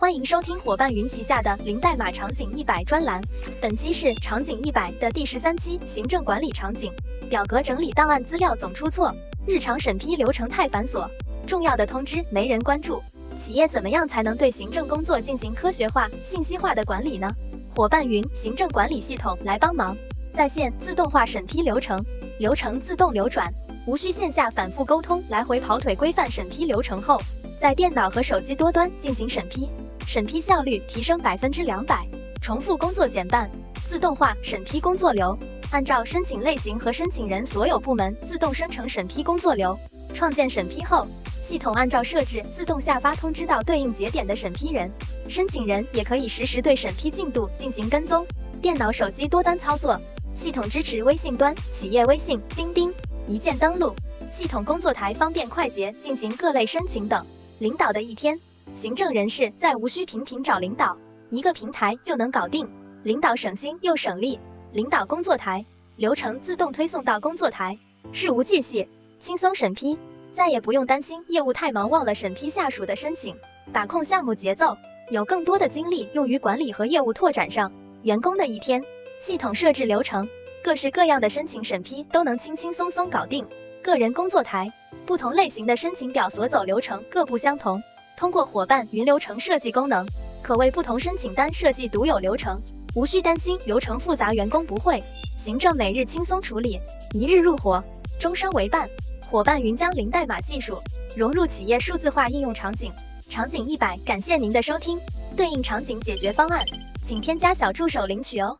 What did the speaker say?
欢迎收听伙伴云旗下的零代码场景一百专栏，本期是场景一百的第十三期，行政管理场景，表格整理档案资料总出错，日常审批流程太繁琐，重要的通知没人关注，企业怎么样才能对行政工作进行科学化、信息化的管理呢？伙伴云行政管理系统来帮忙，在线自动化审批流程，流程自动流转，无需线下反复沟通、来回跑腿，规范审批流程后，在电脑和手机多端进行审批。审批效率提升百分之两百，重复工作减半，自动化审批工作流，按照申请类型和申请人所有部门自动生成审批工作流。创建审批后，系统按照设置自动下发通知到对应节点的审批人，申请人也可以实时对审批进度进行跟踪。电脑、手机多端操作，系统支持微信端、企业微信、钉钉一键登录，系统工作台方便快捷进行各类申请等。领导的一天。行政人士再无需频频找领导，一个平台就能搞定，领导省心又省力。领导工作台流程自动推送到工作台，事无巨细，轻松审批，再也不用担心业务太忙忘了审批下属的申请，把控项目节奏，有更多的精力用于管理和业务拓展上。员工的一天，系统设置流程，各式各样的申请审批都能轻轻松松搞定。个人工作台，不同类型的申请表所走流程各不相同。通过伙伴云流程设计功能，可为不同申请单设计独有流程，无需担心流程复杂员工不会。行政每日轻松处理，一日入伙，终生为伴。伙伴云将零代码技术融入企业数字化应用场景。场景一百，感谢您的收听。对应场景解决方案，请添加小助手领取哦。